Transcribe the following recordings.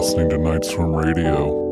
Listening to Night Swim Radio.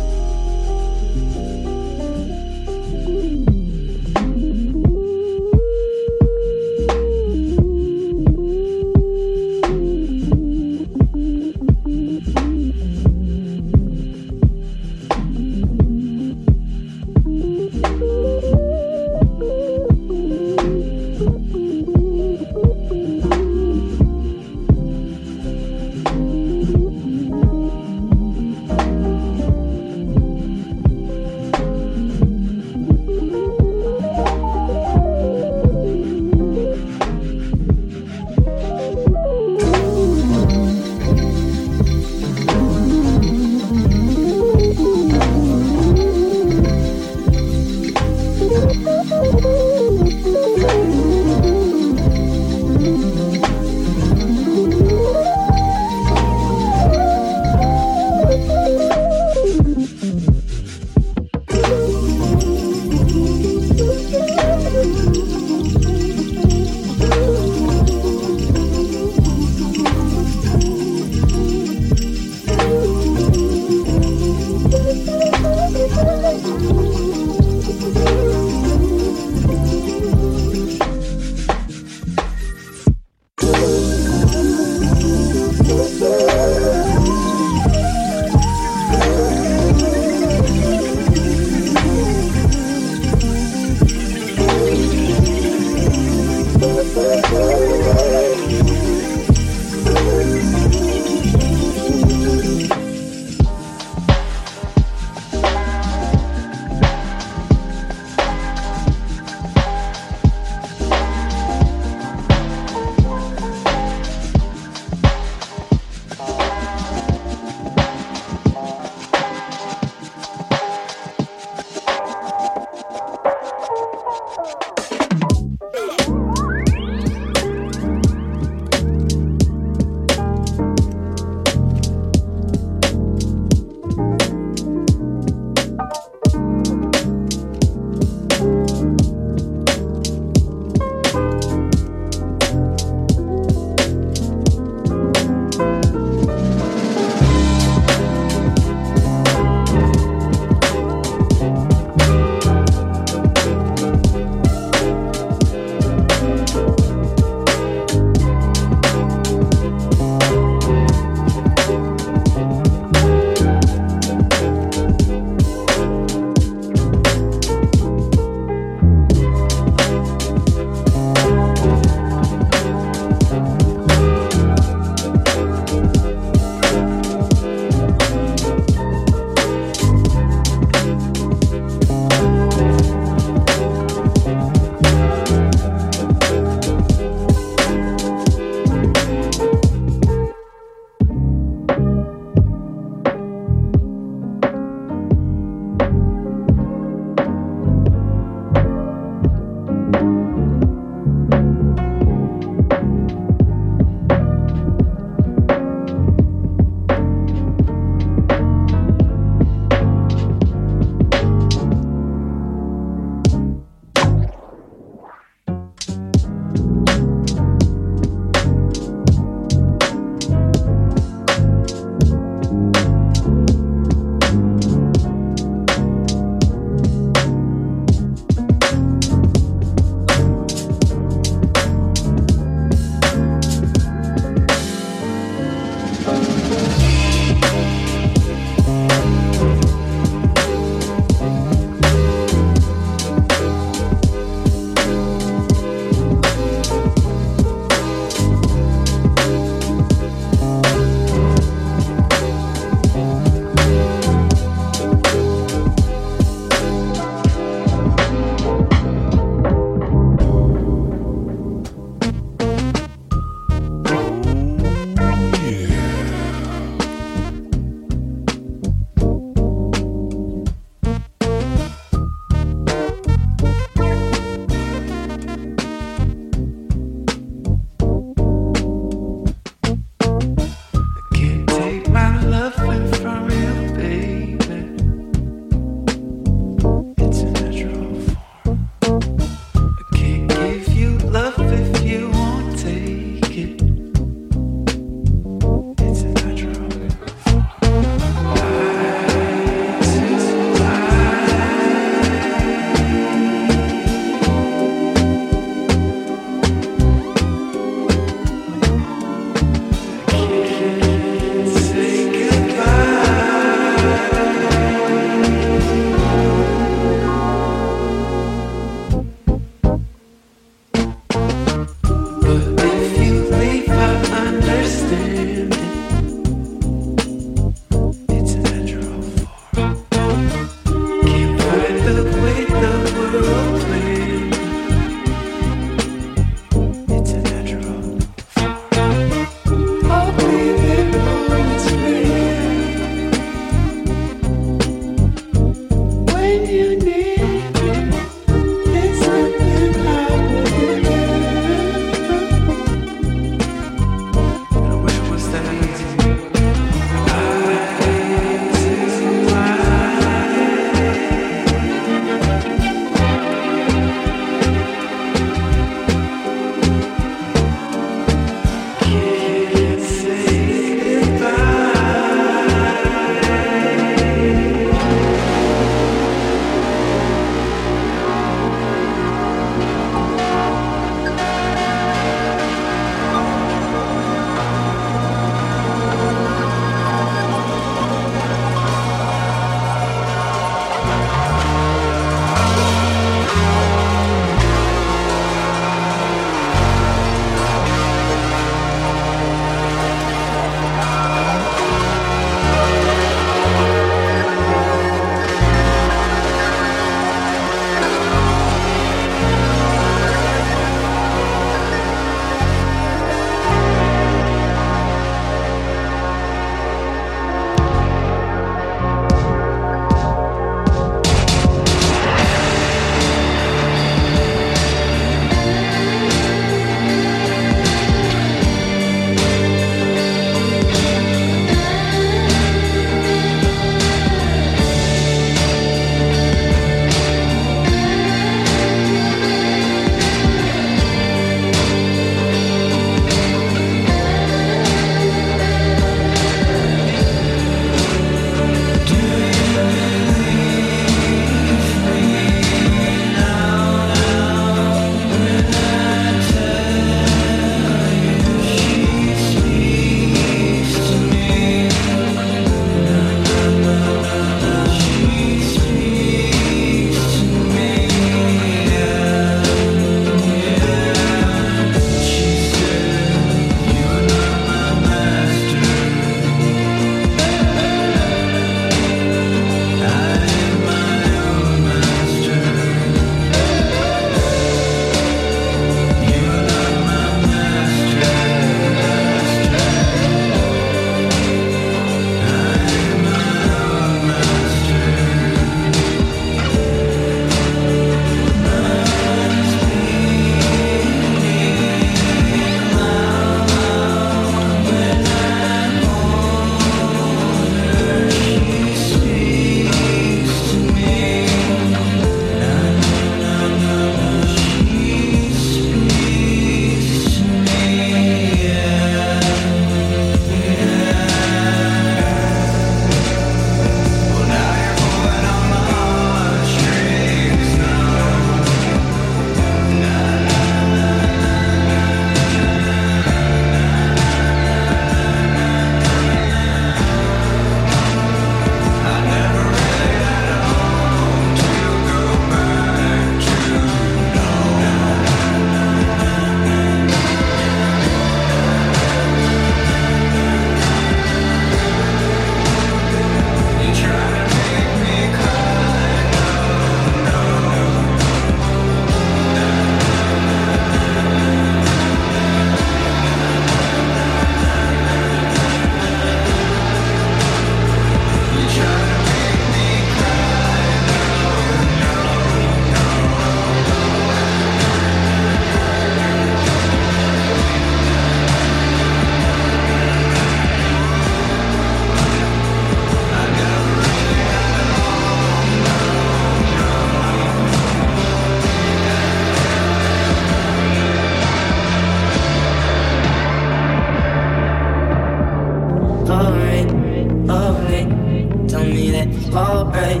That alright,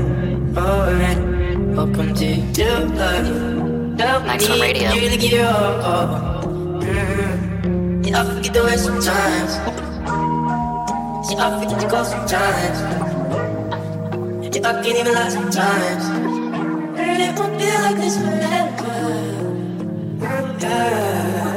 alright. Welcome to your life. On radio. You really give your all. Mm. Yeah, I forget the way sometimes. Yeah, I forget to go sometimes. Yeah, I can't even lie sometimes. And it won't be like this forever. Yeah.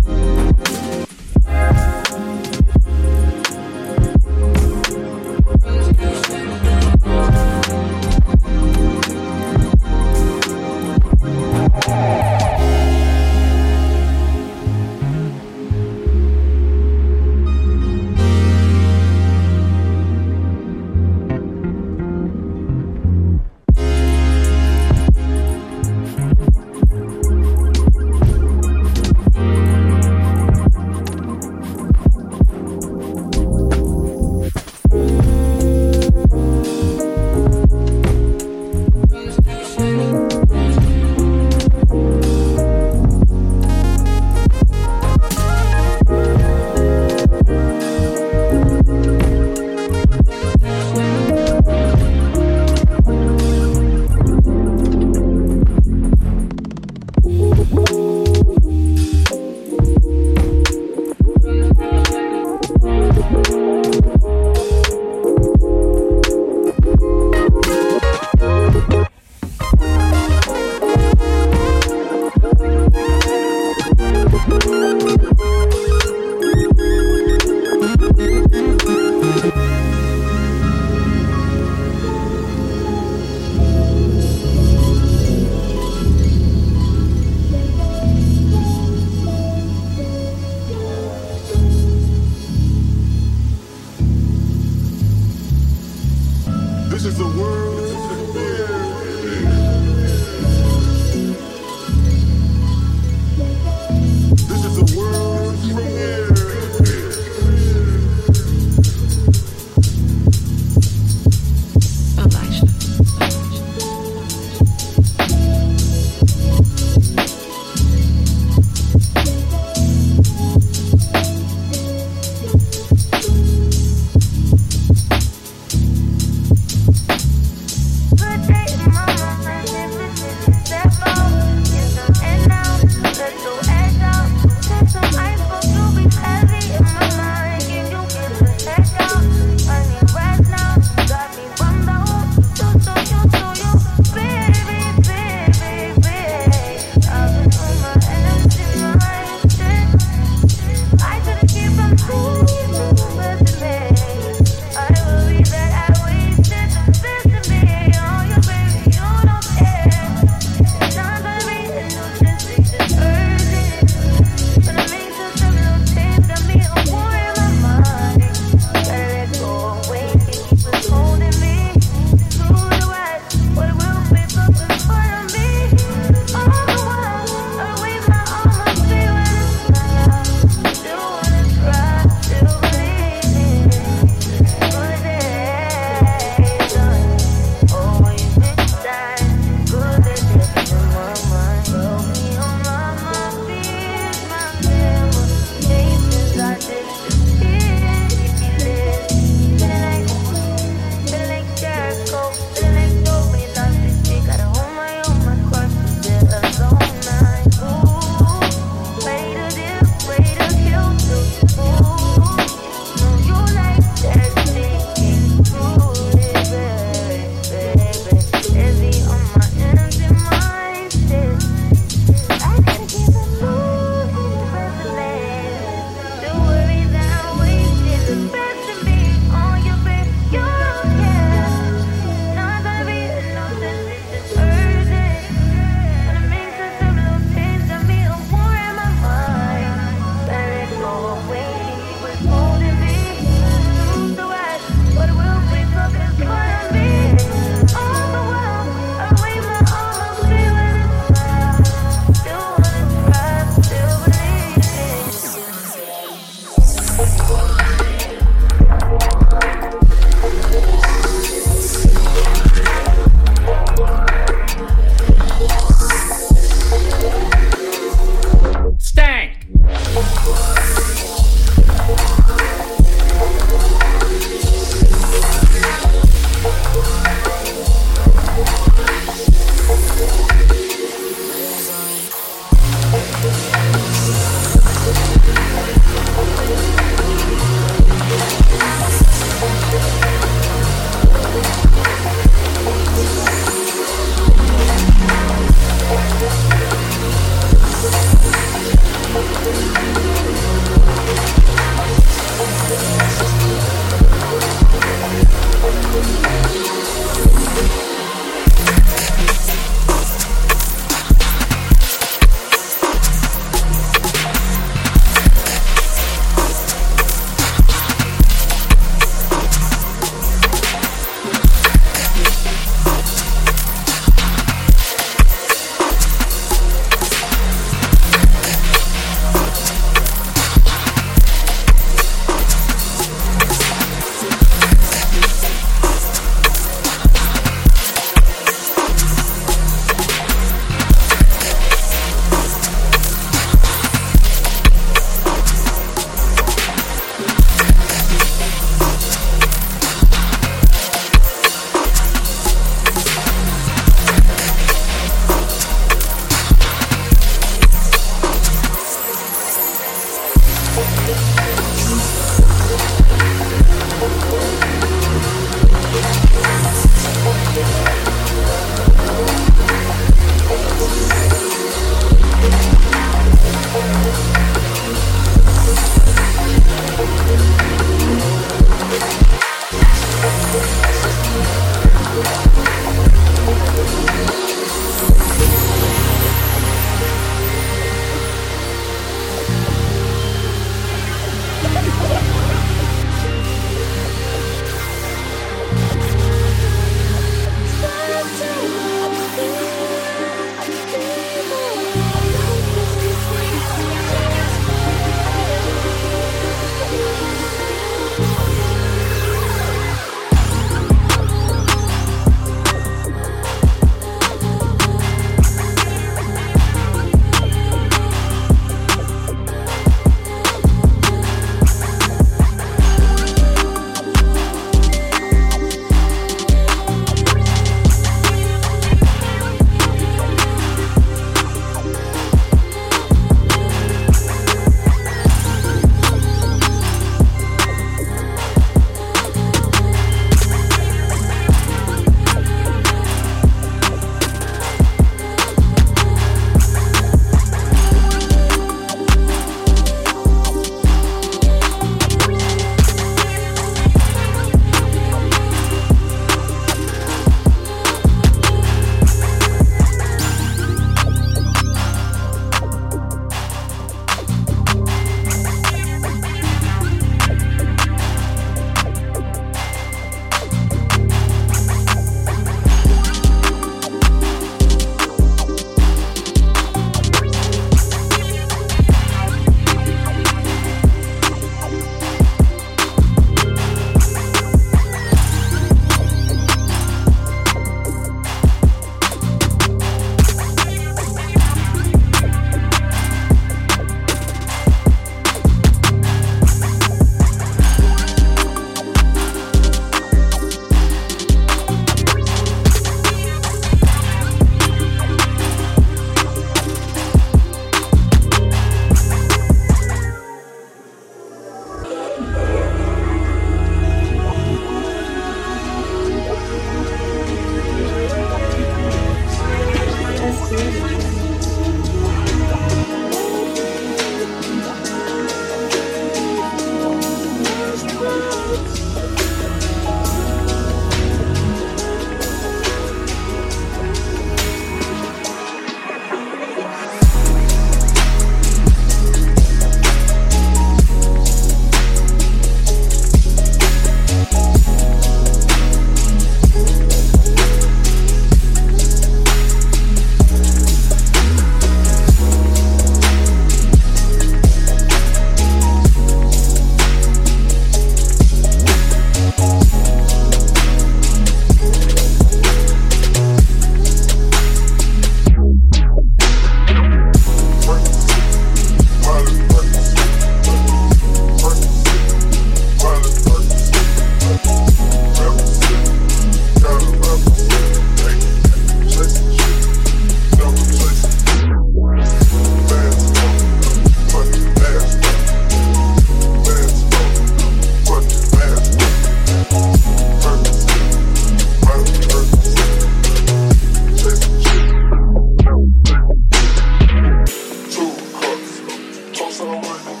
someone.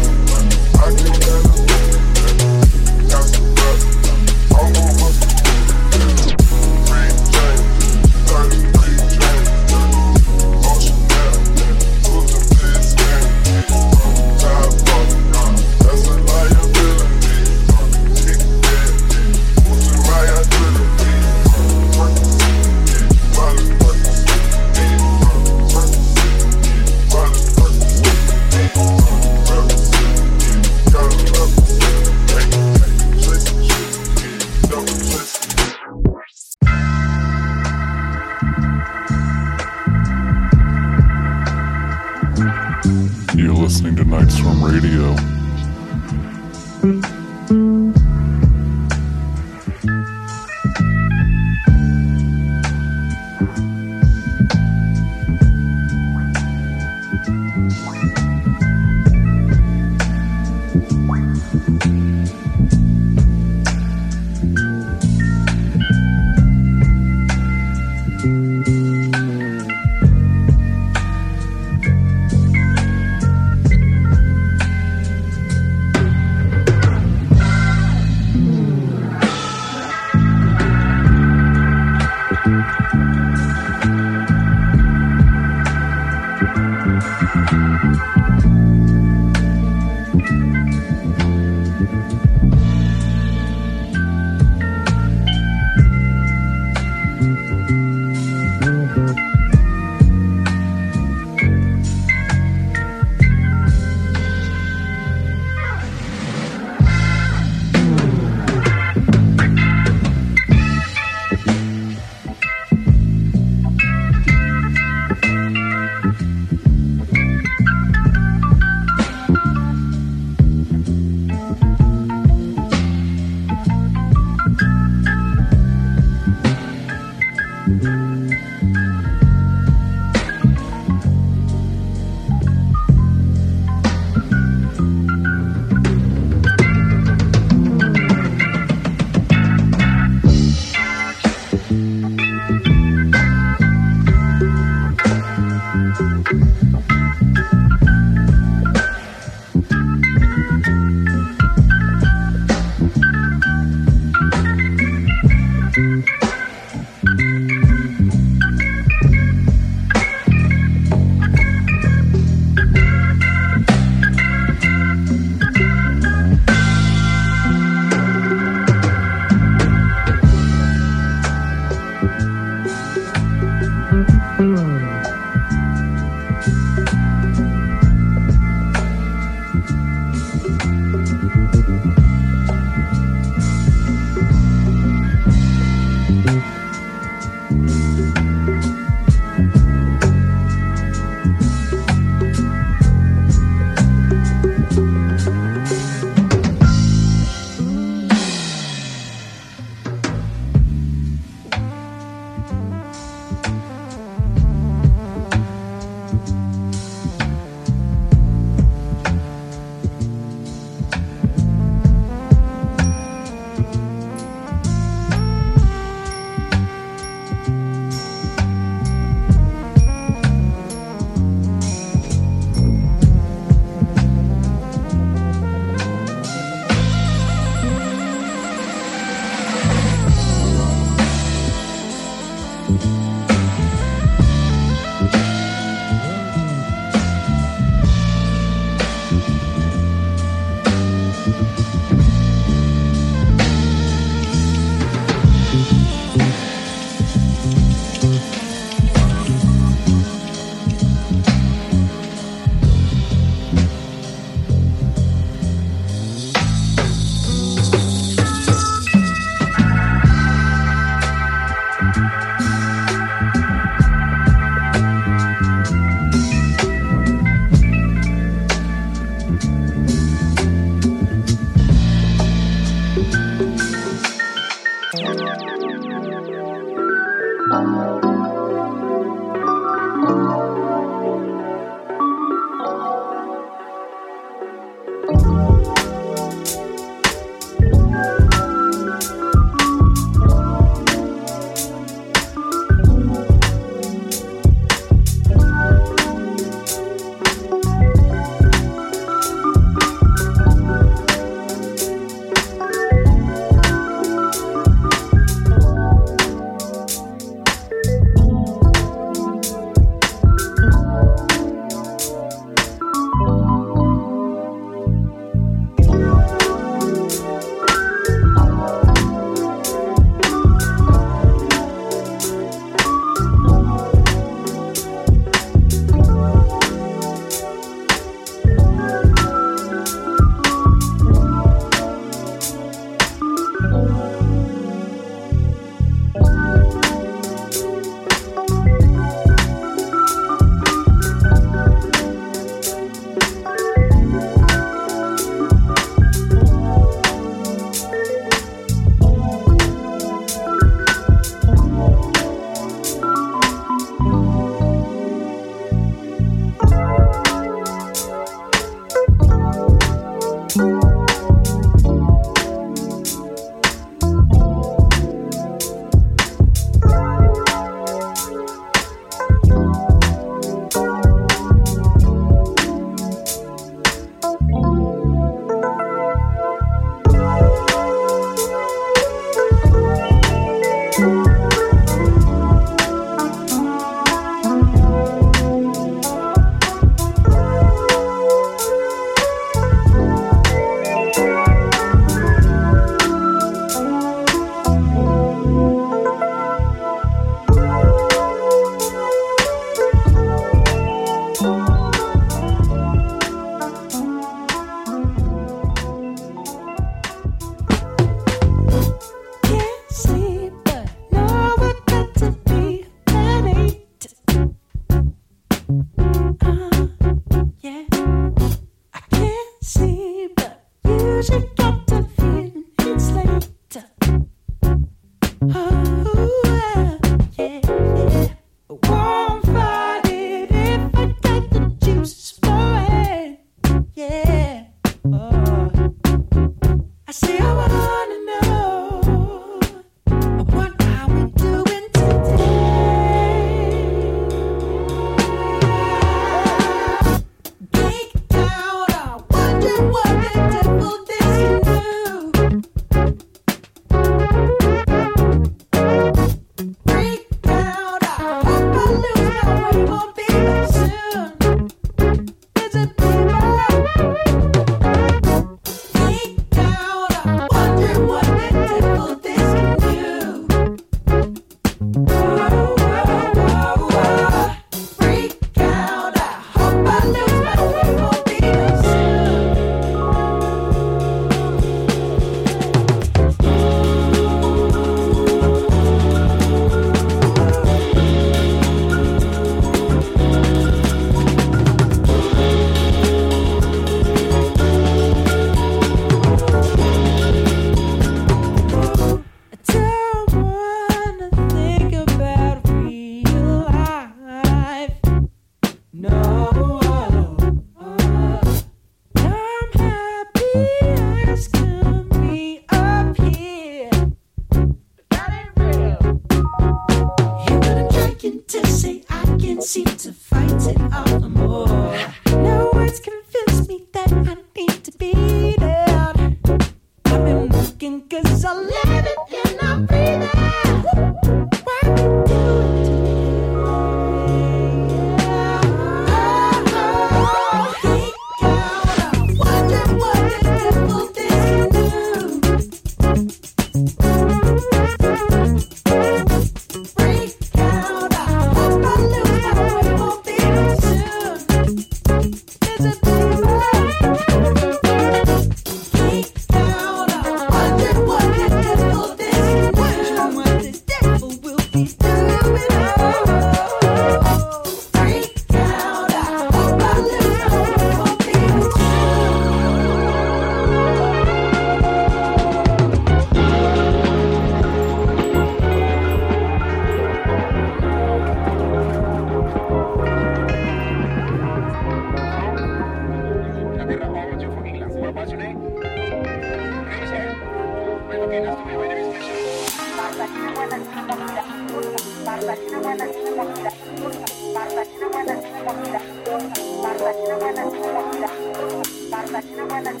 Thank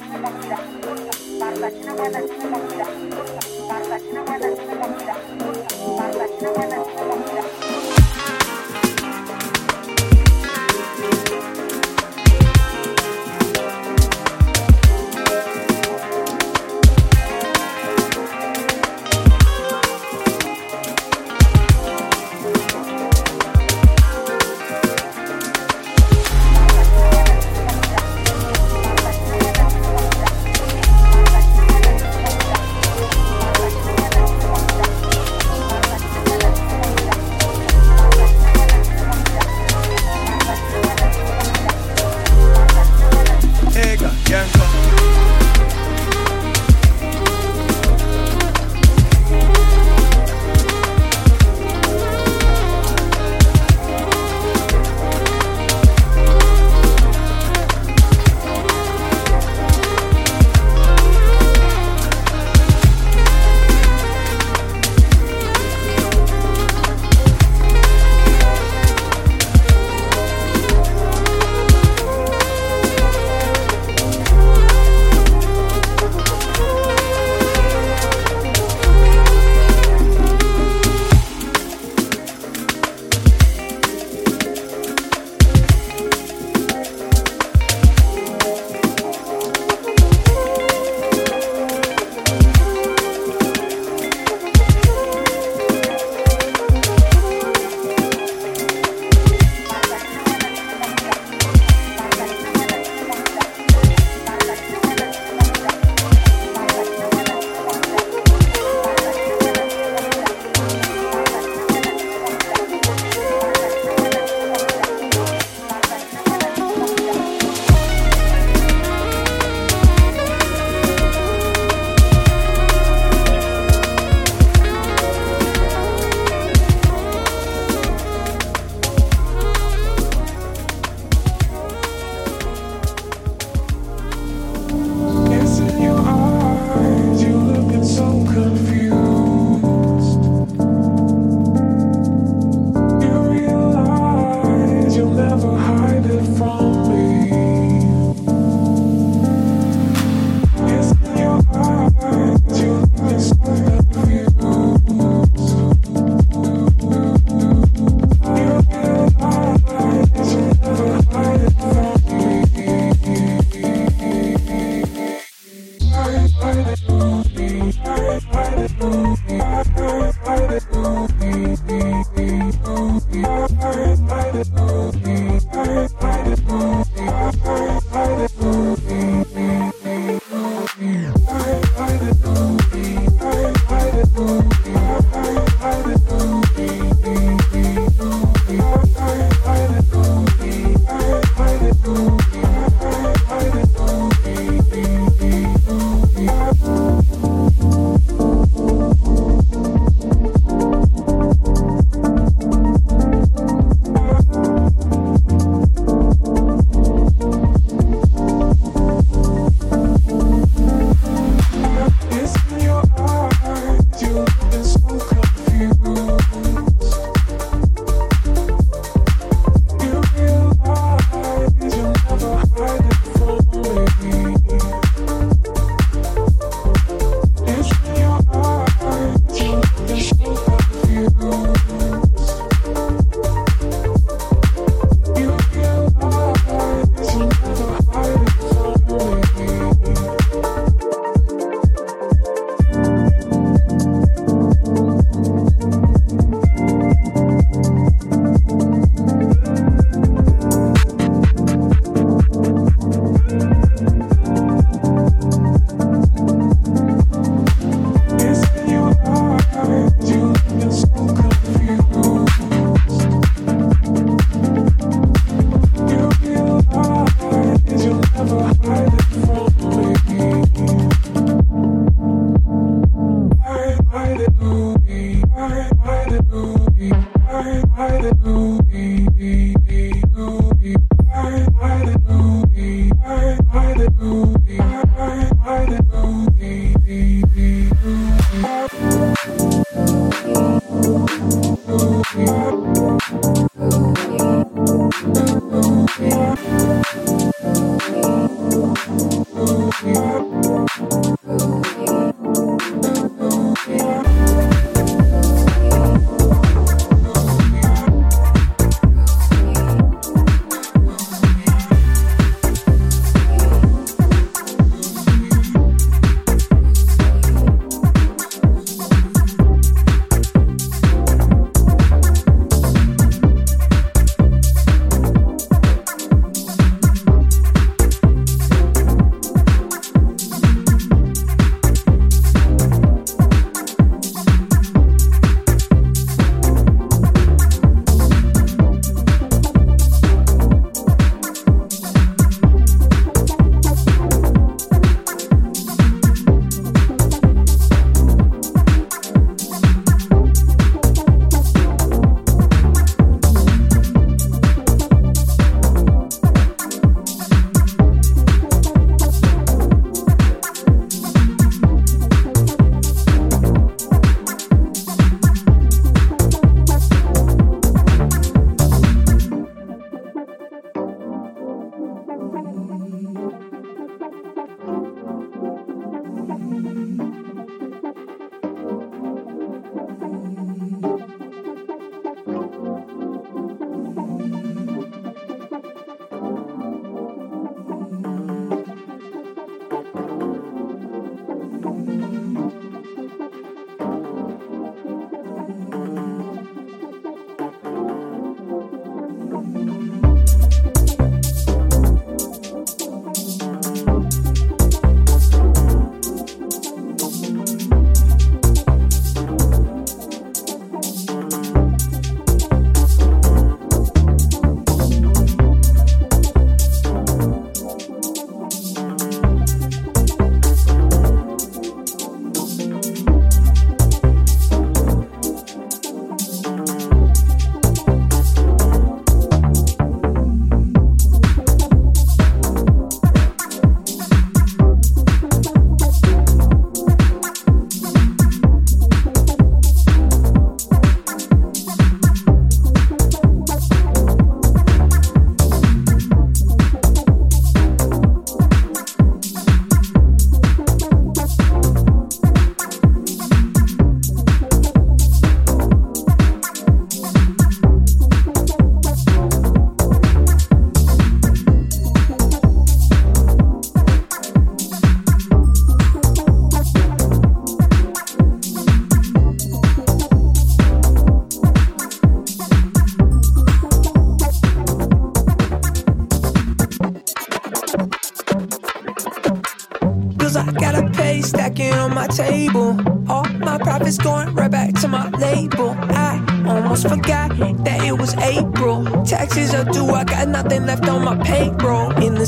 you.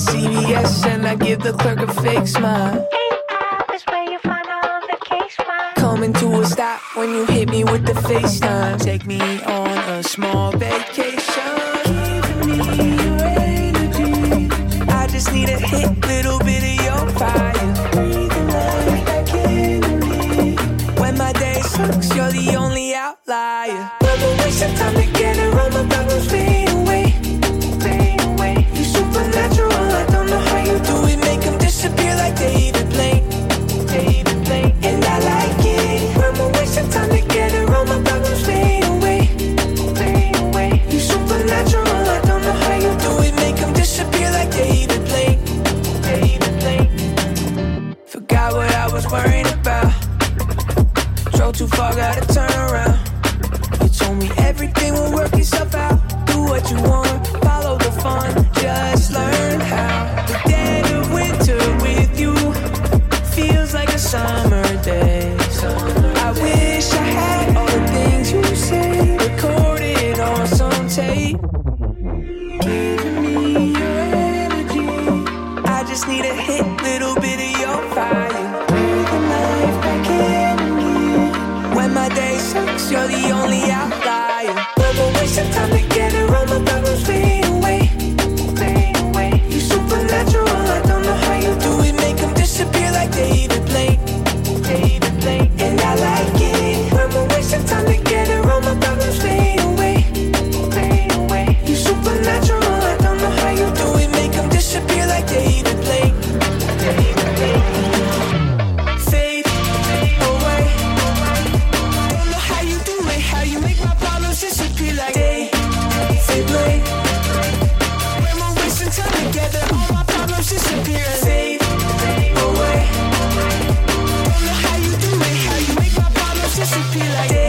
David Blaine. feel like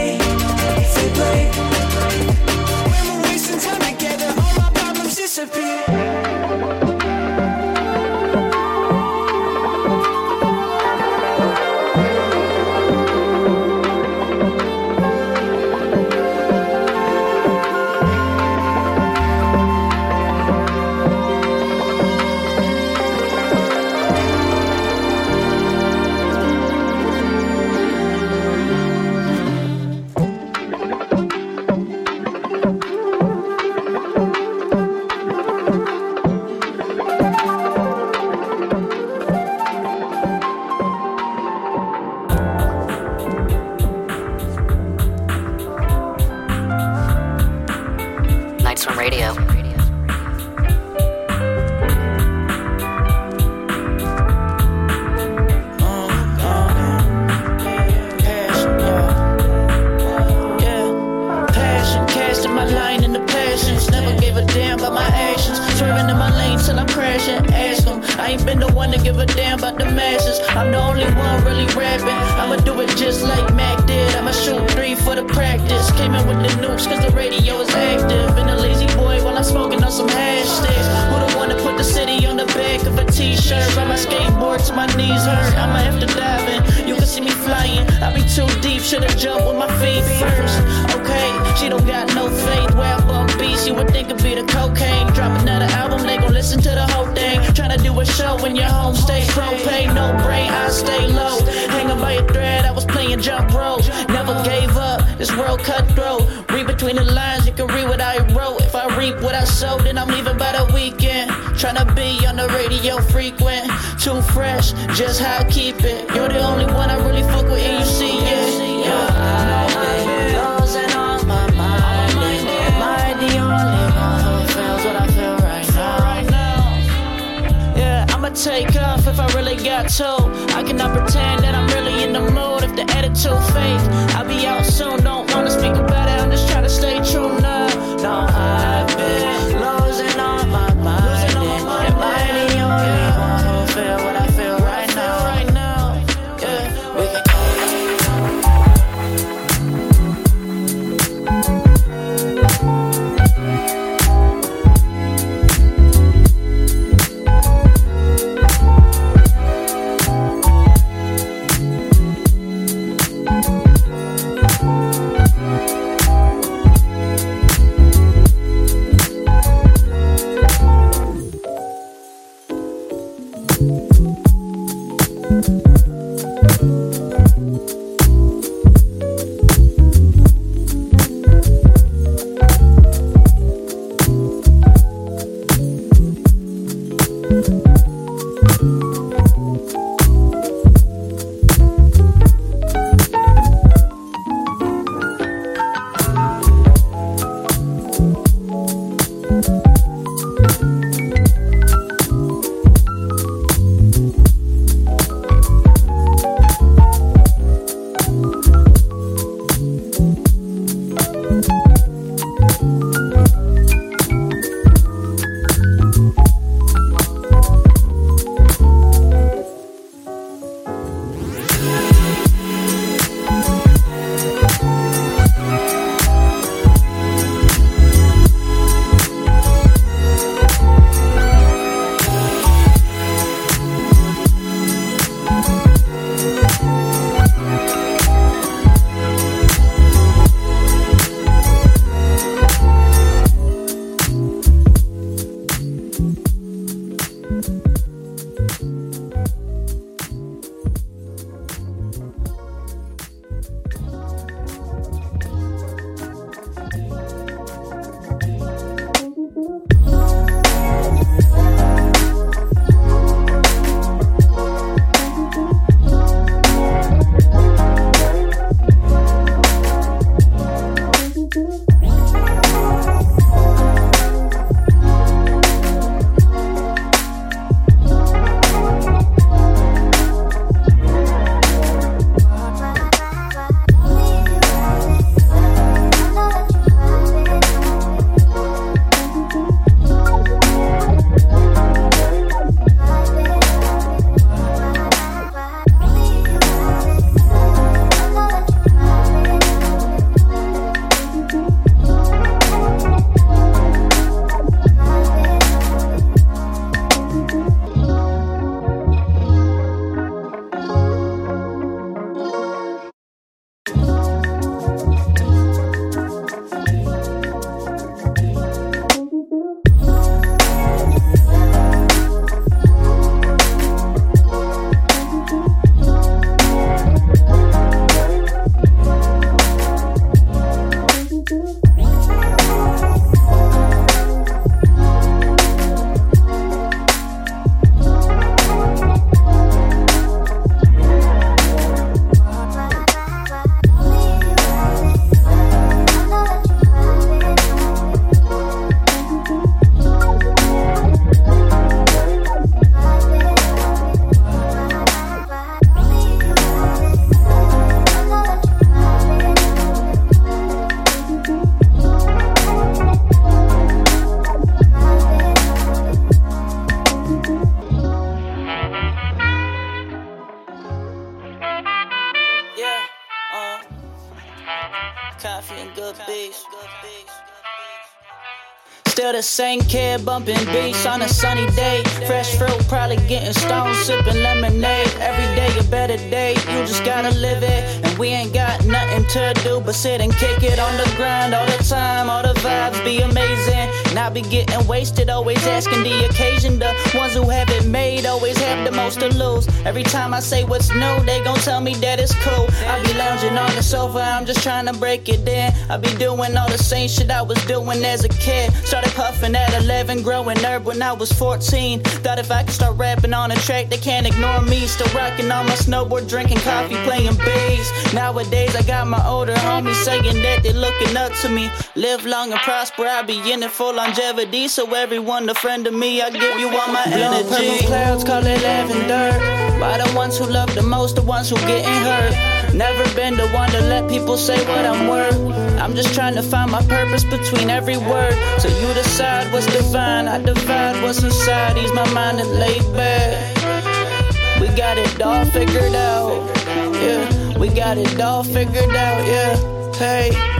same kid bumping beats on a sunny day. Fresh fruit, probably getting stoned, sipping lemonade. Every day a better day, you just gotta live it. And we ain't got nothing to do but sit and kick it on the grind all the time. All the vibes be amazing. Not be getting wasted, always asking the occasion. The ones who have it made always have the most to lose. Every time I say what's new, they gon' tell me that it's cool. I be lounging on the sofa, I'm just trying to break it in. I be doing all the same shit I was doing as a kid. Started puffing at 11, growing herb when I was 14. Thought if I could start rapping on a track, they can't ignore me. Still rocking on my snowboard, drinking coffee, playing bass. Nowadays, I got my older homies saying that they looking up to me. Live long and prosper, I be in it for longevity. So everyone a friend of me, I give you all my energy. Purple clouds call it lavender. Why the ones who love the most, the ones who getting hurt? Never been the one to let people say what I'm worth. I'm just trying to find my purpose between every word. So you decide what's divine, I divide what's inside. Ease my mind and lay back. We got it all figured out. Yeah, we got it all figured out. Yeah, hey.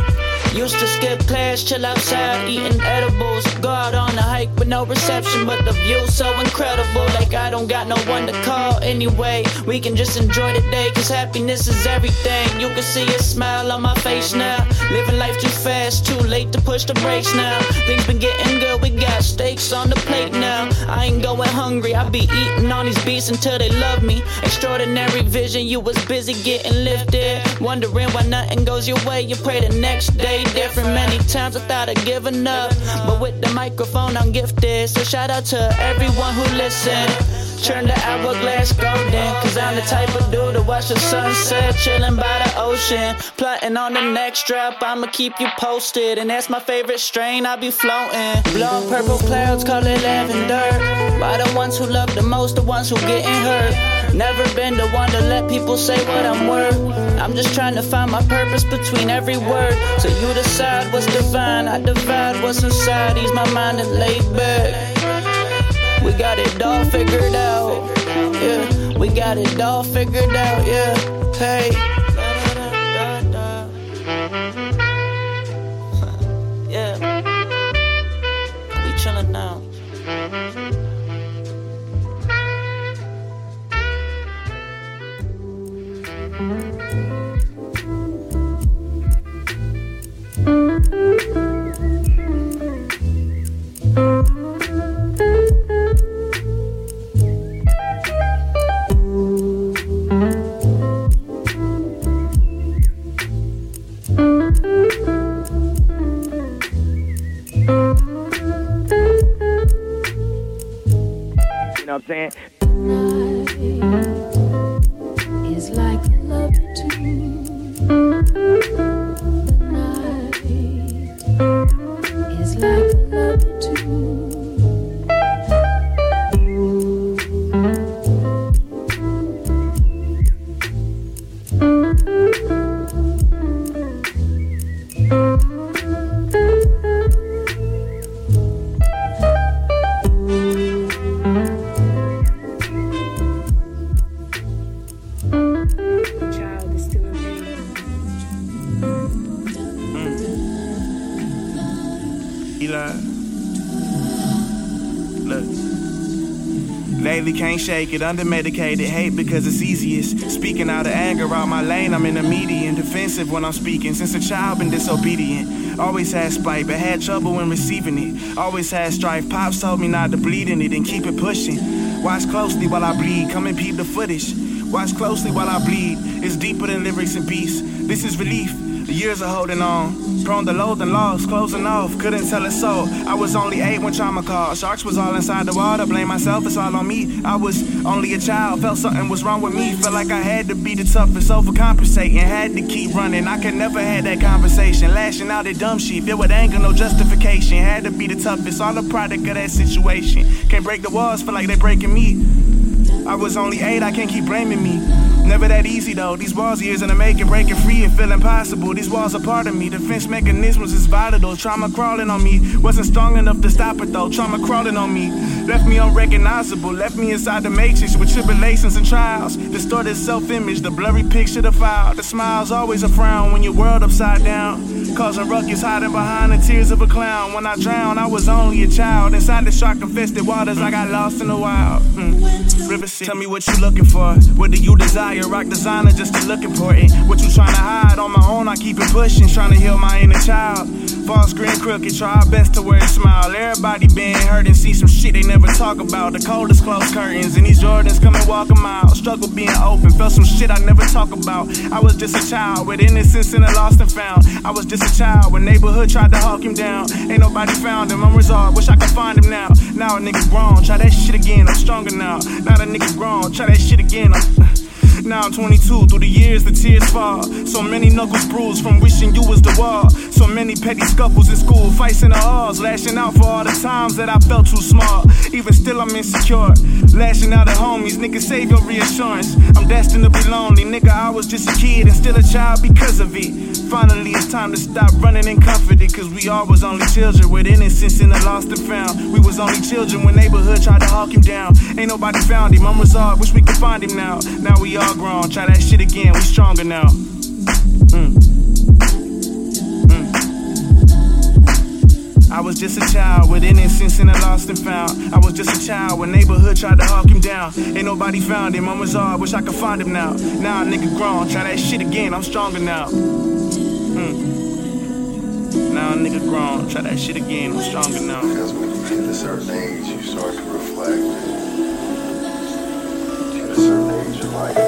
Used to skip class, chill outside, eating edibles. Go out on a hike with no reception, but the view so incredible. Like I don't got no one to call anyway. We can just enjoy the day, cause happiness is everything. You can see a smile on my face now. Living life too fast, too late to push the brakes now. Things been getting good, we got steaks on the plate now. I ain't going hungry, I be eating on these beats until they love me. Extraordinary vision, you was busy getting lifted. Wondering why nothing goes your way, you pray the next day different. Many times I thought of giving up, but with the microphone I'm gifted. So shout out to everyone who listened. Turn the hourglass golden, cause I'm the type of dude to watch the sunset, chilling by the ocean. Plotting on the next drop, I'ma keep you posted. And that's my favorite strain, I be floating. Blowing purple clouds, call it lavender. Why the ones who love the most, the ones who getting hurt? Never been the one to let people say what I'm worth. I'm just trying to find my purpose between every word. So you decide what's divine, I divide what's inside. Ease my mind and lay back. We got it all figured out. Yeah, we got it all figured out. Yeah, hey. Know what I'm saying? Can't shake it, undermedicated, hate because it's easiest. Speaking out of anger, out my lane, I'm in the median. Defensive when I'm speaking, since a child been disobedient. Always had spite, but had trouble when receiving it. Always had strife, pops told me not to bleed in it and keep it pushing. Watch closely while I bleed, come and peep the footage. Watch closely while I bleed, it's deeper than lyrics and beats. This is relief, the years are holding on. Prone to loathe and loss, closing off, couldn't tell it so. I was only eight when trauma called. Sharks was all inside the water, blame myself, it's all on me. I was only a child, felt something was wrong with me. Felt like I had to be the toughest, overcompensating, had to keep running. I could never had that conversation, lashing out at dumb shit, filled with anger, no justification. Had to be the toughest, all a product of that situation. Can't break the walls, feel like they breaking me. I was only eight, I can't keep blaming me. Never that easy though. These walls years in the making, breaking free and feeling possible. These walls are part of me. Defense mechanisms is vital. Trauma crawling on me. Wasn't strong enough to stop it though. Trauma crawling on me. Left me unrecognizable. Left me inside the matrix with tribulations and trials. Distorted self image, the blurry picture, the. The smile's always a frown when your world upside down. Causing ruckus, hiding behind the tears of a clown. When I drowned, I was only a child. Inside the shark infested waters, I got lost in the wild. Mm. River City. Tell me what you looking for. What do you desire? Rock designer just to look important. What you trying to hide? On my own, I keep it pushing. Trying to heal my inner child. False screen crooked, try our best to wear a smile. Everybody been hurt and see some shit they never talk about. The coldest closed curtains, and these Jordans come and walk a mile. Struggle being open, felt some shit I never talk about. I was just a child with innocence and a lost and found. I was just a child when neighborhood tried to hawk him down. Ain't nobody found him, I'm resolved, wish I could find him now. Now a nigga grown, try that shit again, I'm stronger now. Now the nigga grown, try that shit again, I'm. Now I'm 22, through the years the tears fall. So many knuckles bruised from wishing you was the wall. So many petty scuffles in school, fights in the halls. Lashing out for all the times that I felt too small. Even still, I'm insecure. Lashing out at homies, nigga, save your reassurance. I'm destined to be lonely, nigga. I was just a kid and still a child because of it. Finally, it's time to stop running and comforted. Cause we all was only children with innocence and a lost and found. We was only children when neighborhood tried to hawk him down. Ain't nobody found him, I'm resolved, wish we could find him now. Now we all grown, try that shit again, we stronger now. Mm. Mm. I was just a child with innocence and a lost and found. I was just a child when neighborhood tried to hawk him down. Ain't nobody found him, I'm resolved, wish I could find him now. Now a nigga grown, try that shit again, I'm stronger now. Mm. Now nigga grown, try that shit again, I'm stronger now. Because when you hit a certain age, you start to reflect. Hit a certain age in life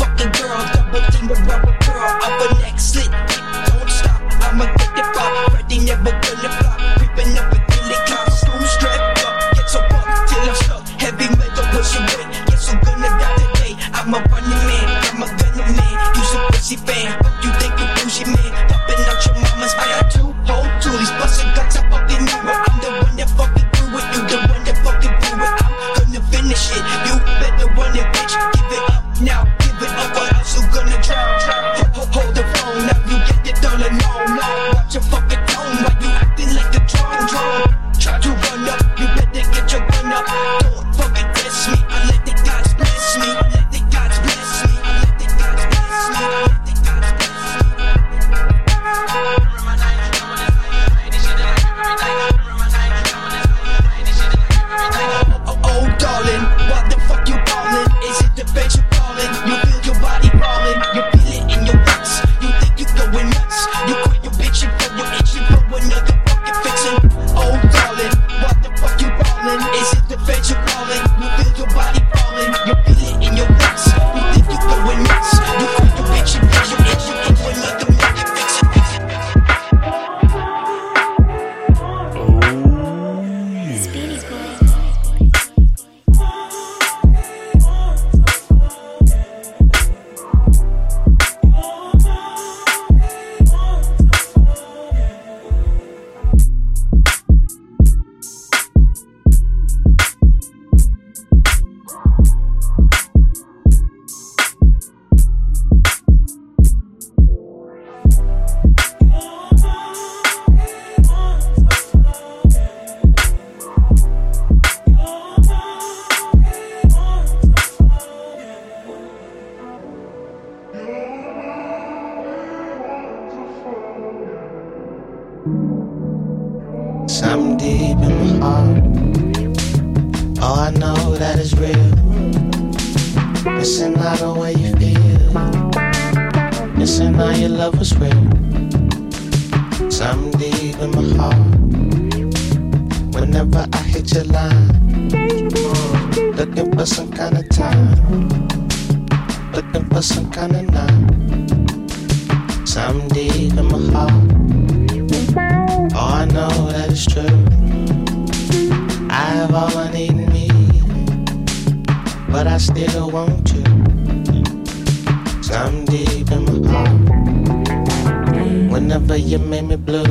fucking girl, double team finger rubber. want you. Cause I'm deep in my heart. Whenever you make me blue.